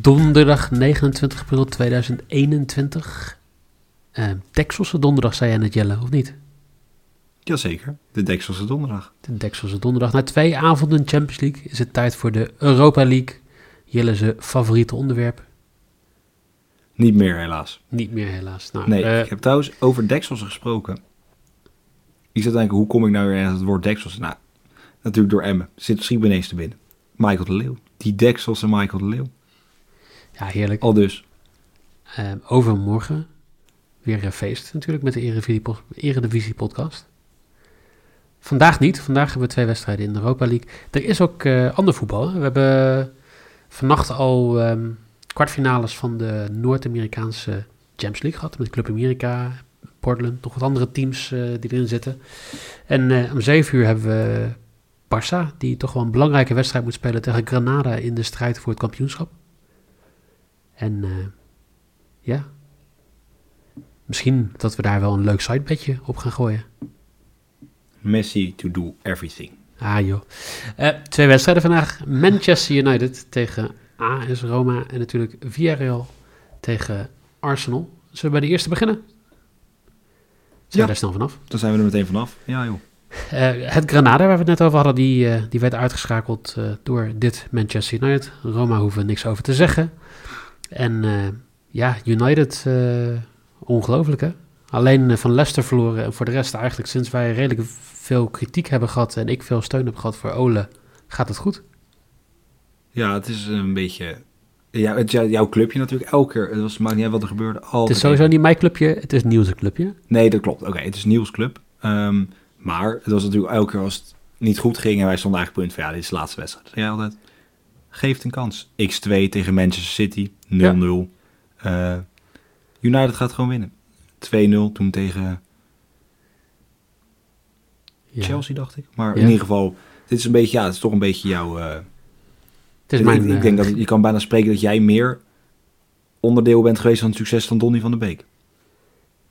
Donderdag 29 april 2021. Uh, Dekselse donderdag, zei jij net Jelle, of niet? Jazeker, de Dekselse donderdag. De Dekselse donderdag. Na twee avonden Champions League is het tijd voor de Europa League. Jelle favoriete onderwerp. Niet meer helaas. Niet meer helaas. Nou, nee, uh, ik heb trouwens over Dekselse gesproken. Ik zat te denken, hoe kom ik nou weer aan het woord Dekselse? Nou, natuurlijk door Emmen. Zit misschien ineens te binnen. Michael de Leeuw. Die Dekselse Michael de Leeuw. Ja, heerlijk. Al dus. Uh, overmorgen weer een feest natuurlijk met de Eredivisie podcast. Vandaag niet. Vandaag hebben we twee wedstrijden in de Europa League. Er is ook uh, ander voetbal. We hebben vannacht al um, kwartfinales van de Noord-Amerikaanse Champions League gehad. Met Club America, Portland, nog wat andere teams uh, die erin zitten. En uh, om zeven uur hebben we Barça, die toch wel een belangrijke wedstrijd moet spelen tegen Granada in de strijd voor het kampioenschap. En ja, misschien dat we daar wel een leuk sidebedje op gaan gooien. Messi to do everything. Ah joh. Uh, twee wedstrijden vandaag. Manchester United tegen AS Roma en natuurlijk Villarreal tegen Arsenal. Zullen we bij de eerste beginnen? Zijn ja. we daar snel vanaf? Dan zijn we er meteen vanaf. Ja joh. Uh, het Granada waar we het net over hadden, die, uh, die werd uitgeschakeld door dit Manchester United. Roma hoeven niks over te zeggen. En ja, United, ongelooflijk hè? Alleen van Leicester verloren en voor de rest eigenlijk sinds wij redelijk veel kritiek hebben gehad en ik veel steun heb gehad voor Ole, gaat het goed. Ja, het is een beetje... Ja, het, jouw clubje natuurlijk elke keer. Het was, maakt niet uit wat er gebeurde. Altijd het is sowieso niet mijn clubje, het is Niels' clubje. Nee, dat klopt. Oké, het is Niels' club. Um, maar het was natuurlijk elke keer als het niet goed ging en wij stonden eigenlijk punt van ja, dit is de laatste wedstrijd. Jij altijd, geeft een kans. X2 tegen Manchester City, 0-0. Ja. Uh, United gaat gewoon winnen. 2-0 toen tegen ja. Chelsea, dacht ik. Maar ja. in ieder geval, dit is een beetje, ja, het is toch een beetje jouw... Uh, het is mijn, ik, ik, denk dat je kan bijna spreken dat jij meer onderdeel bent geweest van het succes van Donny van der Beek.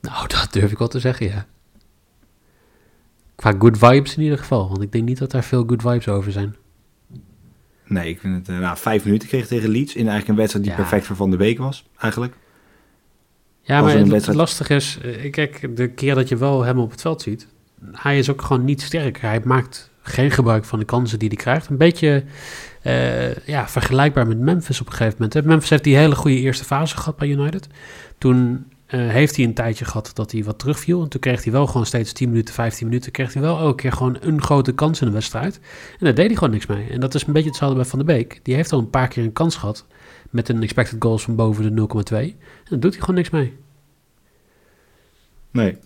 Nou, dat durf ik wel te zeggen, ja. Qua good vibes in ieder geval, want ik denk niet dat daar veel good vibes over zijn. Nee, ik vind het, uh, nou, vijf minuten kreeg tegen Leeds in eigenlijk een wedstrijd die ja. perfect voor Van der Beek was, eigenlijk. Ja, maar het, lastig is, kijk, de keer dat je wel hem op het veld ziet, hij is ook gewoon niet sterk. Hij maakt geen gebruik van de kansen die hij krijgt. Een beetje uh, ja, vergelijkbaar met Memphis op een gegeven moment. Memphis heeft die hele goede eerste fase gehad bij United. Toen uh, heeft hij een tijdje gehad dat hij wat terugviel. En toen kreeg hij wel gewoon steeds 10 minuten, 15 minuten. Kreeg hij wel elke keer gewoon een grote kans in de wedstrijd. En daar deed hij gewoon niks mee. En dat is een beetje hetzelfde bij Van der Beek. Die heeft al een paar keer een kans gehad. Met een expected goals van boven de 0,2. En daar doet hij gewoon niks mee. Nee.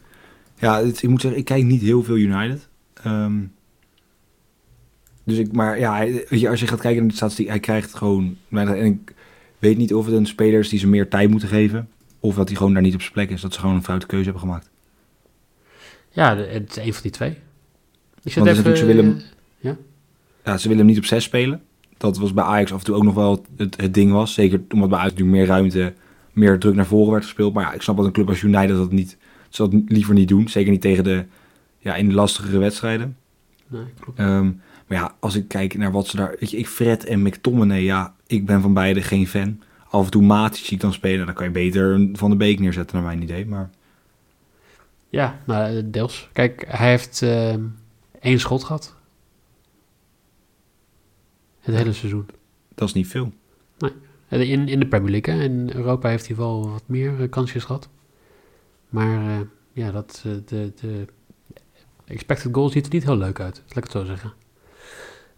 Ja, ik moet zeggen, ik kijk niet heel veel United. Um, dus ik, maar ja, als je gaat kijken naar de statistiek, hij krijgt gewoon. En ik weet niet of het een speler is die ze meer tijd moeten geven. Of dat hij gewoon daar niet op zijn plek is. Dat ze gewoon een foute keuze hebben gemaakt. Ja, het is een van die twee. Ik Want even, ze willen, ja? ja? ze willen hem niet op zes spelen. Dat was bij Ajax af en toe ook nog wel het, het ding was. Zeker omdat bij Ajax natuurlijk meer ruimte, meer druk naar voren werd gespeeld. Maar ja, ik snap dat een club als United dat niet ze dat liever niet doen. Zeker niet tegen de, ja, in de lastigere wedstrijden. Nee, klopt. Um, maar ja, als ik kijk naar wat ze daar... Weet je, ik Fred en McTominay, ja, ik ben van beide geen fan. Af en toe Matic zie ik dan spelen. Dan kan je beter Van de Beek neerzetten, naar mijn idee. Maar... Ja, nou, deels. Kijk, hij heeft uh, één schot gehad. Het hele seizoen. Dat is niet veel. Nee. In, in de Premier League, hè. In Europa heeft hij wel wat meer uh, kansjes gehad. Maar uh, ja, dat, uh, de, de expected goal ziet er niet heel leuk uit, laat ik het zo zeggen.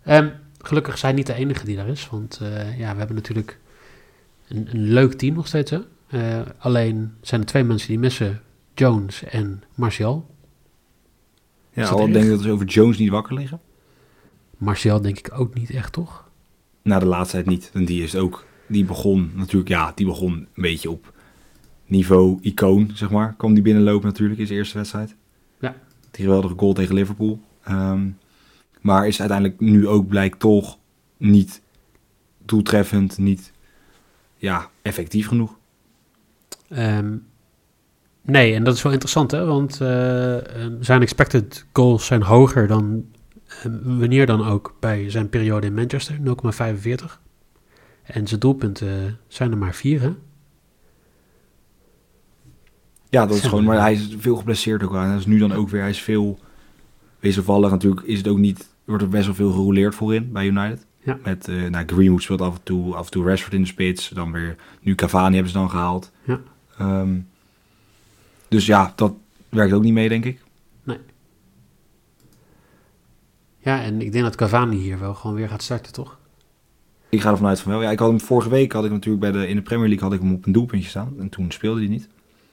Um, gelukkig zijn niet de enige die daar is, want ja, we hebben natuurlijk een, een leuk team nog steeds. Hè? alleen zijn er twee mensen die missen, Jones en Martial. Ja, al denk ik dat ze over Jones niet wakker liggen. Martial denk ik ook niet echt, toch? Na de laatste tijd niet. En die is ook, die begon natuurlijk, ja, die begon een beetje op niveau icoon, zeg maar. Kwam die binnenlopen natuurlijk in zijn eerste wedstrijd. Ja. Die geweldige goal tegen Liverpool. Ehm, maar is uiteindelijk nu ook blijkt toch niet doeltreffend, niet ja, effectief genoeg. Ehm, nee, en dat is wel interessant, hè? want uh, zijn expected goals zijn hoger dan ehm, wanneer dan ook bij zijn periode in Manchester, 0,45. En zijn doelpunten zijn er maar vier, hè? Ja, dat is gewoon, maar hij is veel geblesseerd ook aan. Hij is nu dan ook weer, hij is veel wisselvallig. Natuurlijk is het ook niet, wordt er best wel veel gerouleerd voorin bij United. Ja. Met uh, nou, Greenwood speelt af en toe, af en toe Rashford in de spits. Dan weer, nu Cavani hebben ze dan gehaald. Ja. Um, dus ja, dat werkt ook niet mee, denk ik. Nee. Ja, en ik denk dat Cavani hier wel gewoon weer gaat starten, toch? Ik ga ervan uit van wel. Ja, ik had hem vorige week had ik natuurlijk bij de in de Premier League had ik hem op een doelpuntje staan en toen speelde hij niet.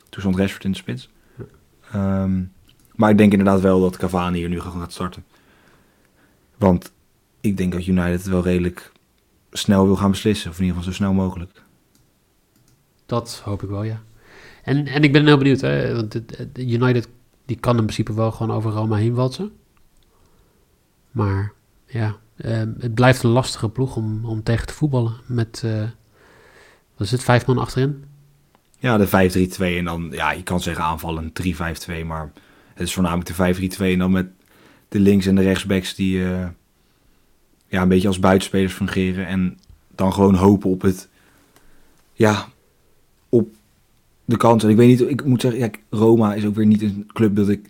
Toen stond Rashford in de spits. Um, maar ik denk inderdaad wel dat Cavani hier nu gewoon gaat starten. Want ik denk dat United wel redelijk snel wil gaan beslissen. Of in ieder geval zo snel mogelijk. Dat hoop ik wel, ja. En, en ik ben heel benieuwd, hè. Want United die kan in principe wel gewoon over Roma heen walsen. Maar ja, eh, het blijft een lastige ploeg om, om tegen te voetballen. Met, uh, wat is het, vijf man achterin? Ja, de 5-3-2 en dan, ja, je kan zeggen aanvallen 3-5-2, maar het is voornamelijk de 5-3-2 en dan met de links- en de rechtsbacks die uh, ja, een beetje als buitenspelers fungeren. En dan gewoon hopen op het, ja, op de kans. En ik weet niet, ik moet zeggen, ja, Roma is ook weer niet een club dat ik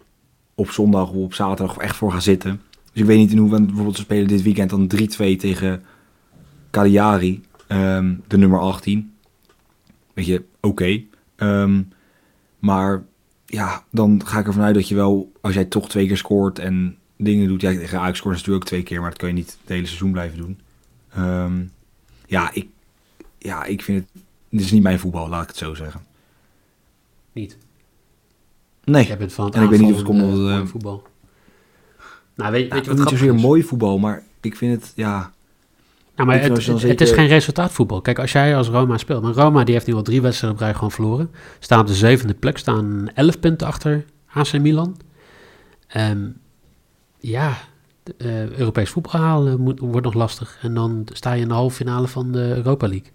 op zondag of op zaterdag echt voor ga zitten. Dus ik weet niet in hoeverre bijvoorbeeld ze spelen dit weekend dan 3-2 tegen Cagliari, um, de nummer 18. Weet je, oké. Um, maar ja, dan ga ik ervan uit dat je wel, als jij toch twee keer scoort en dingen doet. Ja, tegen Ajax scoort natuurlijk ook twee keer, maar dat kan je niet het hele seizoen blijven doen. Um, ja, ik, ja, ik vind het, dit is niet mijn voetbal, laat ik het zo zeggen. Niet? Nee. Jij bent van het en ik weet niet of het komt omdat het... Uh, voetbal. Nou, weet, ja, weet je wat niet zozeer mooi voetbal, maar ik vind het, ja... Nou, maar het, het, het, is geen resultaatvoetbal. Kijk, als jij als Roma speelt... Maar Roma die heeft nu al drie wedstrijden op rij gewoon verloren. Staan op de zevende plek. Staan elf punten achter AC Milan. Um, ja, uh, Europees voetbal halen moet, wordt nog lastig. En dan sta je in de halve finale van de Europa League.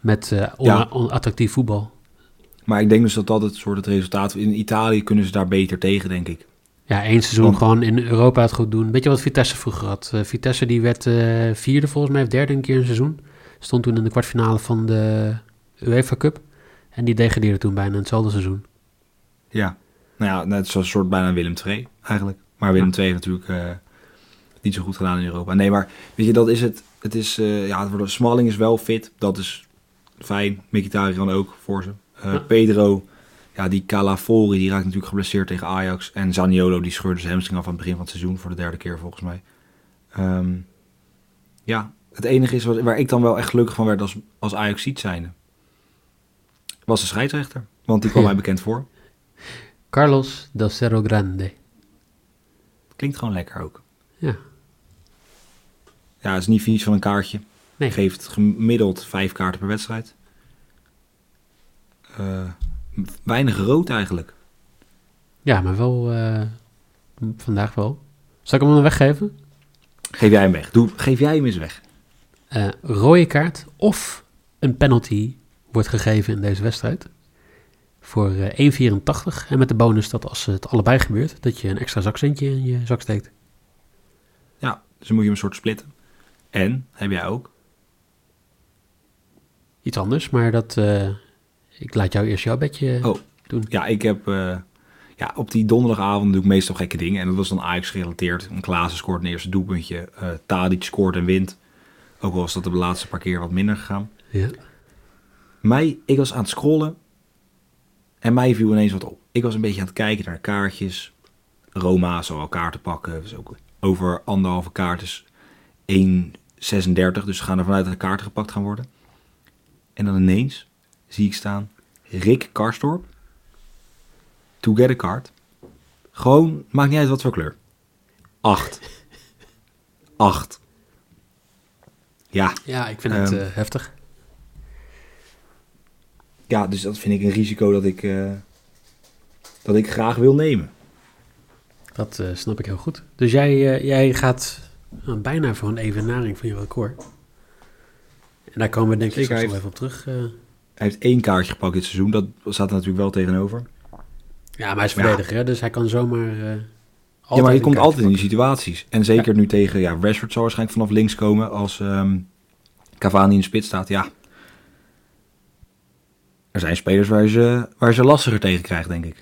Met uh, on, ja. attractief voetbal. Maar ik denk dus dat dat het soort het resultaat... In Italië kunnen ze daar beter tegen, denk ik. Ja, één seizoen Want, gewoon in Europa het goed doen. Weet je wat Vitesse vroeger had? Uh, Vitesse die werd vierde volgens mij, of derde een keer een seizoen. Stond toen in de kwartfinale van de UEFA Cup. En die degradeerde toen bijna in hetzelfde seizoen. Ja, nou ja, net een soort bijna Willem II eigenlijk. Maar Willem II heeft natuurlijk uh, niet zo goed gedaan in Europa. Nee, maar weet je, dat is het. Het is, uh, ja, Smalling is wel fit. Dat is fijn. Mkhitaryan ook voor ze. Uh, ja. Pedro, ja, die Calafori, die raakt natuurlijk geblesseerd tegen Ajax. En Zaniolo, die scheurde zijn hamstring af aan het begin van het seizoen. Voor de derde keer volgens mij. Um, ja, het enige is wat, waar ik dan wel echt gelukkig van werd als, als Ajax ziet zijnde. Was de scheidsrechter. Want die kwam Ja. mij bekend voor. Carlos del Cerro Grande. Klinkt gewoon lekker ook. Ja. Ja, het is niet vies van een kaartje. Nee. Geeft gemiddeld vijf kaarten per wedstrijd. Eh, weinig rood eigenlijk. Ja, maar wel eh, vandaag wel. Zal ik hem dan weggeven? Geef jij hem weg. Doe, geef jij hem eens weg. Eh, rode kaart of een penalty wordt gegeven in deze wedstrijd. Voor eh, 1,84. En met de bonus dat als het allebei gebeurt, dat je een extra zakcentje in je zak steekt. Ja, dus dan moet je hem een soort splitten. En, heb jij ook? Iets anders, maar dat... eh, ik laat jou eerst jouw bedje Oh. doen. Ja, ik heb... eh, ja, op die donderdagavond doe ik meestal gekke dingen. En dat was dan Ajax gerelateerd. Een Klaassen scoort een eerste doelpuntje. eh Tadic scoort en wint. Ook al was dat de laatste paar keer wat minder gegaan. Ja. Mij, ik was aan het scrollen. En mij viel ineens wat op. Ik was een beetje aan het kijken naar kaartjes. Roma zou al kaarten pakken. Dus ook over anderhalve kaart is 1,36. Dus we gaan ervan uit dat de kaarten gepakt gaan worden. En dan ineens zie ik staan Rick Karstorp. To get a card. Gewoon, maakt niet uit wat voor kleur. Acht. Acht. Ja. Ja, ik vind het uh, heftig. Ja, dus dat vind ik een risico dat ik, uh, dat ik graag wil nemen. Dat uh, snap ik heel goed. Dus jij, jij gaat bijna voor een evenaring van je record. En daar komen we denk ik straks nog even op terug. Hij heeft één kaartje gepakt dit seizoen. Dat staat er natuurlijk wel tegenover. Ja, maar hij is verdediger, ja. dus hij kan zomaar... Ja, maar je komt altijd in die situaties. En zeker nu tegen... Ja, Rashford zal waarschijnlijk vanaf links komen als um, Cavani in de spits staat. Ja, er zijn spelers waar je, waar ze lastiger tegen krijgt, denk ik.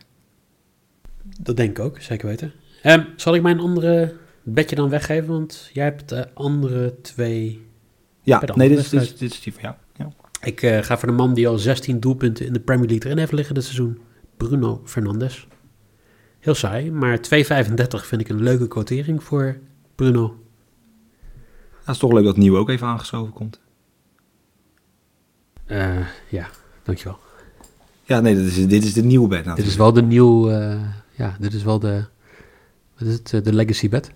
Dat denk ik ook, zeker weten. Um, zal ik mijn andere bedje dan weggeven? Want jij hebt de andere twee... Ja, nee, dit is, dit, is, dit is die van jou. Ja. Ik uh, ga voor de man die al 16 doelpunten in de Premier League erin heeft liggen dit seizoen. Bruno Fernandes. Heel saai, maar 2,35 vind ik een leuke quotering voor Bruno. Het is toch leuk dat Nieuw ook even aangeschoven komt. Uh, ja, dankjewel. Ja, nee, dit is, dit is de nieuwe bed natuurlijk. Dit is wel de nieuwe, uh, ja, dit is wel de, wat is het, eh, de legacy bed.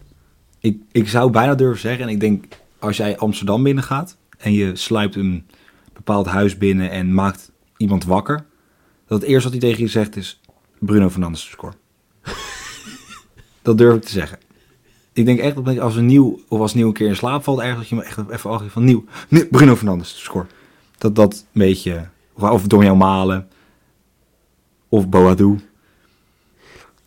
Ik, ik zou bijna durven zeggen, en ik denk als jij Amsterdam binnengaat en je sluipt een bepaald huis binnen en maakt iemand wakker, dat het eerste wat hij tegen je zegt is Bruno Fernandes score. dat durf ik te zeggen. Ik denk echt dat als een nieuw, of als nieuw een keer in slaap valt, ergens dat je me echt even af van nieuw, Bruno Fernandes score. Dat dat een beetje, of door jou malen, of Boadu.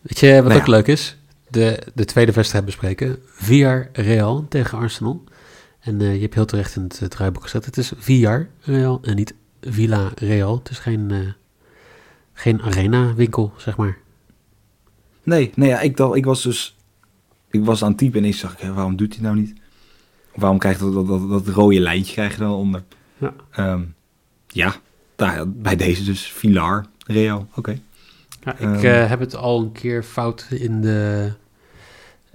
Weet je wat ook leuk is? De, de tweede wedstrijd bespreken. VR Real tegen Arsenal. En uh, je hebt heel terecht in het, draaiboek gezet. Het is VR Real en niet Villa Real. Het is geen... Uh, geen arena winkel, zeg maar. Nee, nee ja, ik, dacht, ik was dus ik was aan het typen en ik zag, waarom doet hij nou niet? Waarom krijgt dat, dat, dat, dat rode lijntje krijg je dan onder? Ja, um, ja nou, bij deze dus Villar, Real, oké. Ja, ik um, uh, heb het al een keer fout in de,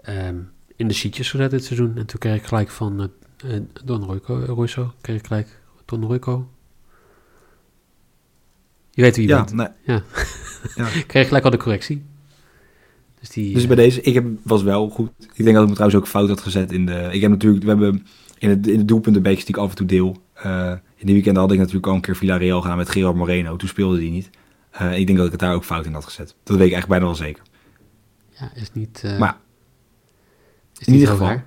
um, in de sheetjes gezet dit seizoen. En toen kreeg ik gelijk van uh, Don Royco, Royso, kreeg ik gelijk Don Royco, je weet wie je ja, bent. Nee. Ja. ja. Ik kreeg gelijk al de correctie. Dus, die, dus bij deze, ik heb, was wel goed. Ik denk dat ik me trouwens ook fout had gezet in de... Ik heb natuurlijk, we hebben in, het, in de doelpuntenbeekjes die ik af en toe deel. Uh, in die weekend had ik natuurlijk al een keer Villarreal gaan met Gerard Moreno. Toen speelde die niet. Uh, ik denk dat ik het daar ook fout in had gezet. Dat weet ik echt bijna wel zeker. Ja, is niet... Uh, maar is in ieder geval waar.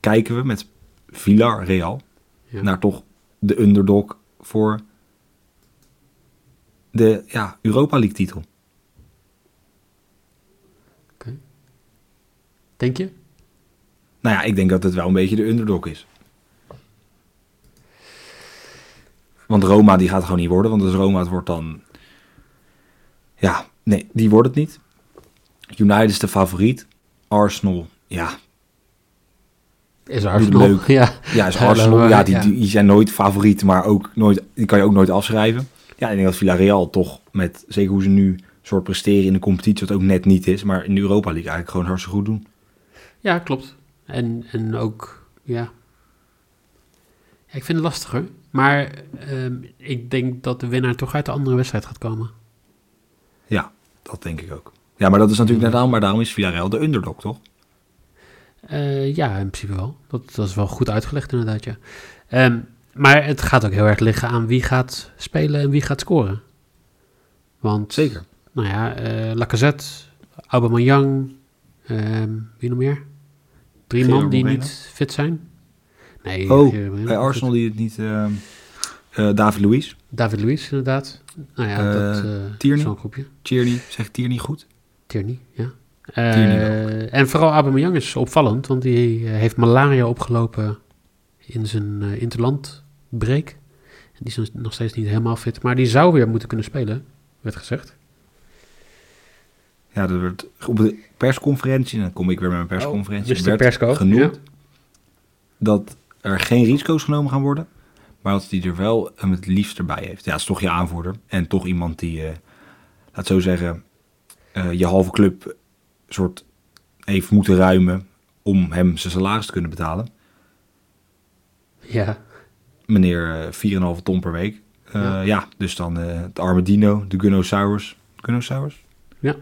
kijken we met Villarreal ja. naar toch de underdog voor de ja, Europa League titel. Oké. Denk je? Nou ja, ik denk dat het wel een beetje de underdog is. Want Roma die gaat gewoon niet worden, want als Roma het wordt dan... Ja, nee, die wordt het niet. United is de favoriet. Arsenal, ja. Is Arsenal, leuk. ja. Ja, is Arsenal, ja, die, die zijn nooit favoriet, maar ook nooit, die kan je ook nooit afschrijven. Ja, ik denk dat Villarreal toch met, zeker hoe ze nu soort presteren in de competitie, wat ook net niet is, maar in de Europa League eigenlijk gewoon hartstikke goed doen. Ja, klopt. En, en ook, ja. Ja ik vind het lastiger. Maar uh, ik denk dat de winnaar toch uit de andere wedstrijd gaat komen. Ja, dat denk ik ook. Ja, maar dat is natuurlijk net aan, maar daarom is Villarreal de underdog, toch? Uh, ja, in principe wel. Dat, dat is wel goed uitgelegd inderdaad, ja. Um, maar het gaat ook heel erg liggen aan wie gaat spelen en wie gaat scoren. Want, Zeker. Nou ja, uh, Lacazette, Aubameyang, um, wie nog meer? Drie man die niet fit zijn. Nee, oh, bij Arsenal die het niet... Uh, uh, David Luiz. David Luiz, inderdaad. Nou ja, dat uh, Tierney. zo'n groepje. Tierney, zegt Tierney goed? Tierney, ja. Tierney en vooral Aubameyang is opvallend, want die heeft malaria opgelopen in zijn interland break. En die is nog steeds niet helemaal fit. Maar die zou weer moeten kunnen spelen, werd gezegd. Ja, dat werd op de persconferentie, dan kom ik weer met mijn persconferentie, oh, werd persco, genoemd dat er geen risico's genomen gaan worden, maar dat hij er wel hem het liefst erbij heeft. Ja, is toch je aanvoerder en toch iemand die, uh, laat zo zeggen, uh, je halve club soort heeft moeten ruimen om hem zijn salaris te kunnen betalen. Ja meneer 4,5 eh, ton per week. Uh, ja. ja. dus dan uh, het arme Dino, de Gunnosaurus. Gunnosaurus? Ja.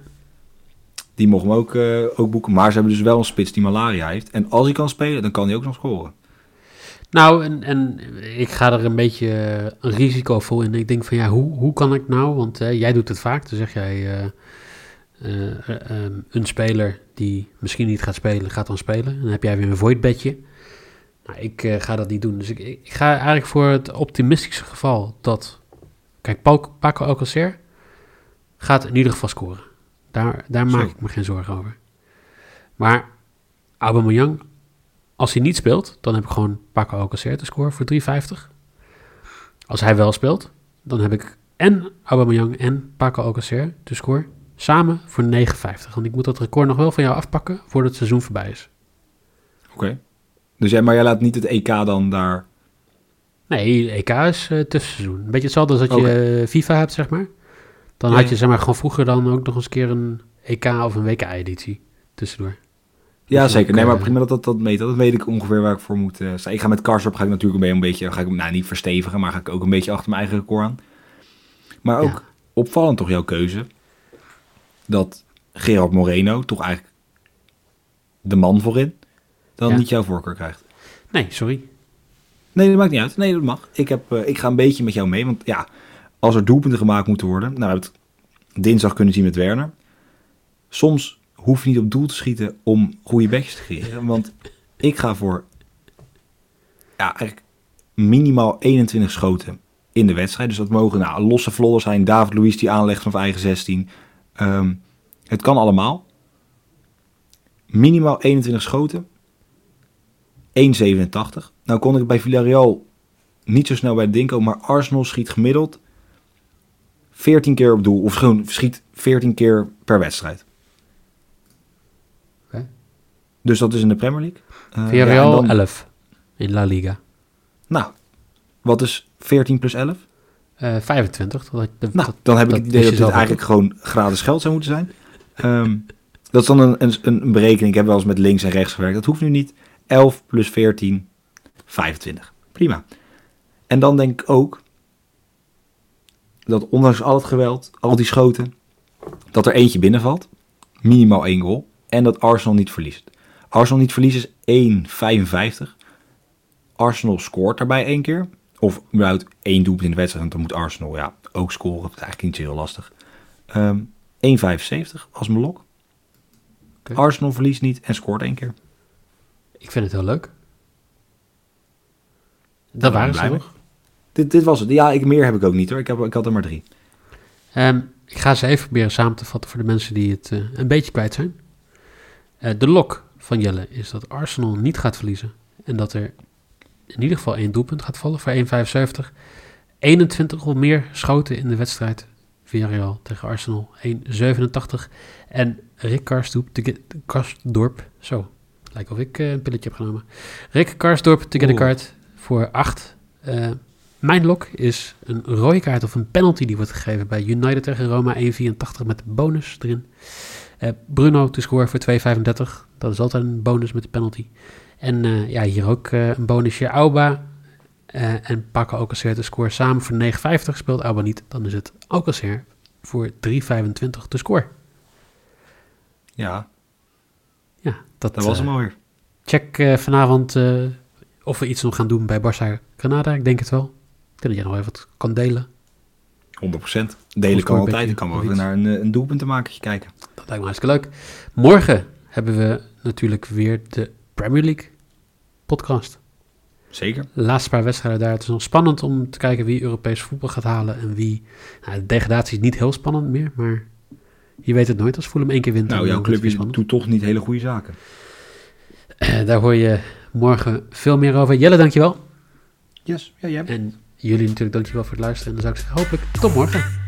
Die mogen hem ook, ook boeken. Maar ze hebben dus wel een spits die malaria heeft. En als hij kan spelen, dan kan hij ook nog scoren. Nou, en, en ik ga er een beetje een risicovol in. Ik denk van ja, hoe, hoe kan ik nou? Want jij doet het vaak. Dan zeg jij ehm, een speler die misschien niet gaat spelen, gaat dan spelen. En dan heb jij weer een void bedje. Nou, ik ga dat niet doen. Dus ik, ik, ga eigenlijk voor het optimistische geval dat... Kijk, Paco Alcacer gaat in ieder geval scoren. Daar, daar maak ik me geen zorgen over. Maar Aubameyang, als hij niet speelt, dan heb ik gewoon Paco Alcacer te scoren voor 3,50. Als hij wel speelt, dan heb ik en Aubameyang en Paco Alcacer te scoren samen voor 9,50. Want ik moet dat record nog wel van jou afpakken voordat het seizoen voorbij is. Oké. Dus jij, maar jij laat niet het EK dan daar... Nee, EK is uh, tussenseizoen. Een beetje hetzelfde als dat je uh, FIFA hebt, zeg maar. Dan had je zeg maar gewoon vroeger dan ook nog eens een keer een EK of een WK-editie tussendoor. Ja, dus zeker. nee, maar eh, prima dat dat, dat meet. Dat weet ik ongeveer waar ik voor moet uh, staan. Ik ga met Karsdorp ga ik natuurlijk een beetje, ga ik nou niet verstevigen, maar ga ik ook een beetje achter mijn eigen record aan. Maar ook opvallend toch jouw keuze dat Gerard Moreno toch eigenlijk de man voorin dan niet jouw voorkeur krijgt. Nee, sorry. Nee, dat maakt niet uit. Nee, dat mag. Ik, heb, uh, ik ga een beetje met jou mee. Want ja, als er doelpunten gemaakt moeten worden. Nou, we hebben het dinsdag kunnen zien met Werner. Soms hoef je niet op doel te schieten om goede bekjes te creëren. Want ik ga voor ja, eigenlijk minimaal 21 schoten in de wedstrijd. Dus dat mogen nou, losse vlodder zijn. David Luiz die aanlegt van eigen 16. Um, het kan allemaal. Minimaal 21 schoten. 1,87. Nou kon ik bij Villarreal niet zo snel bij de Dinko, maar Arsenal schiet gemiddeld 14 keer op doel. Of gewoon schiet 14 keer per wedstrijd. Okay. Dus dat is in de Premier League. Uh, Villarreal ja, dan, 11 in La Liga. Nou, wat is 14 plus 11? Uh, 25. Dat, dat, nou, dan heb ik het idee dat dit eigenlijk gewoon gratis geld zou moeten zijn. Um, dat is dan een, een, een berekening. Ik heb wel eens met links en rechts gewerkt. Dat hoeft nu niet. 11 plus 14, 25. Prima. En dan denk ik ook dat ondanks al het geweld, al die schoten, dat er eentje binnenvalt. Minimaal één goal. En dat Arsenal niet verliest. Arsenal niet verliezen is 1,55. Arsenal scoort daarbij één keer. Of überhaupt één doelpunt in de wedstrijd. Want dan moet Arsenal ja, ook scoren. Dat is eigenlijk niet zo heel lastig. Um, 1,75 als mijn lok. Okay. Arsenal verliest niet en scoort één keer. Ik vind het heel leuk. Dat waren ze nog. Dit, dit was het. Ja, ik, meer heb ik ook niet hoor. Ik, heb, ik had er maar drie. Um, ik ga ze even proberen samen te vatten voor de mensen die het uh, een beetje kwijt zijn. Uh, de lok van Jelle is dat Arsenal niet gaat verliezen. En dat er in ieder geval één doelpunt gaat vallen voor 1,75. 21 of meer schoten in de wedstrijd. Villarreal tegen Arsenal 1,87. En Rick Karsdorp, te Karsdorp, zo, lijkt of ik uh, een pilletje heb genomen. Rick Karsdorp te get a card voor 8. Uh, mijn lok is een rode kaart of een penalty die wordt gegeven bij United tegen Roma 1,84 met bonus erin. Uh, Bruno te score voor 2,35. Dat is altijd een bonus met de penalty. En uh, ja, hier ook een bonusje. Auba uh, en pakken Alcacer de score samen voor 9,50. Speelt Alba niet, dan is het Alcacer voor 3,25 te score. Ja. Ja, dat, dat was hem alweer. Check vanavond of we iets nog gaan doen bij Barça Granada. Ik denk het wel. Ik denk dat jij nog even wat kan delen. 100%. Delen kan altijd. Ik kan wel even naar een, een doelpuntenmakertje kijken. Dat lijkt me hartstikke leuk. Morgen hebben we natuurlijk weer de Premier League podcast. Zeker. De laatste paar wedstrijden daar. Het is nog spannend om te kijken wie Europees voetbal gaat halen en wie. Nou, de degradatie is niet heel spannend meer, maar je weet het nooit als Fulham één keer wint. Nou, jouw clubje doet toch niet hele goede zaken. Uh, daar hoor je morgen veel meer over. Jelle, dankjewel. Yes, ja, jij. En jullie natuurlijk dankjewel voor het luisteren. En dan zou ik zeggen, hopelijk tot morgen.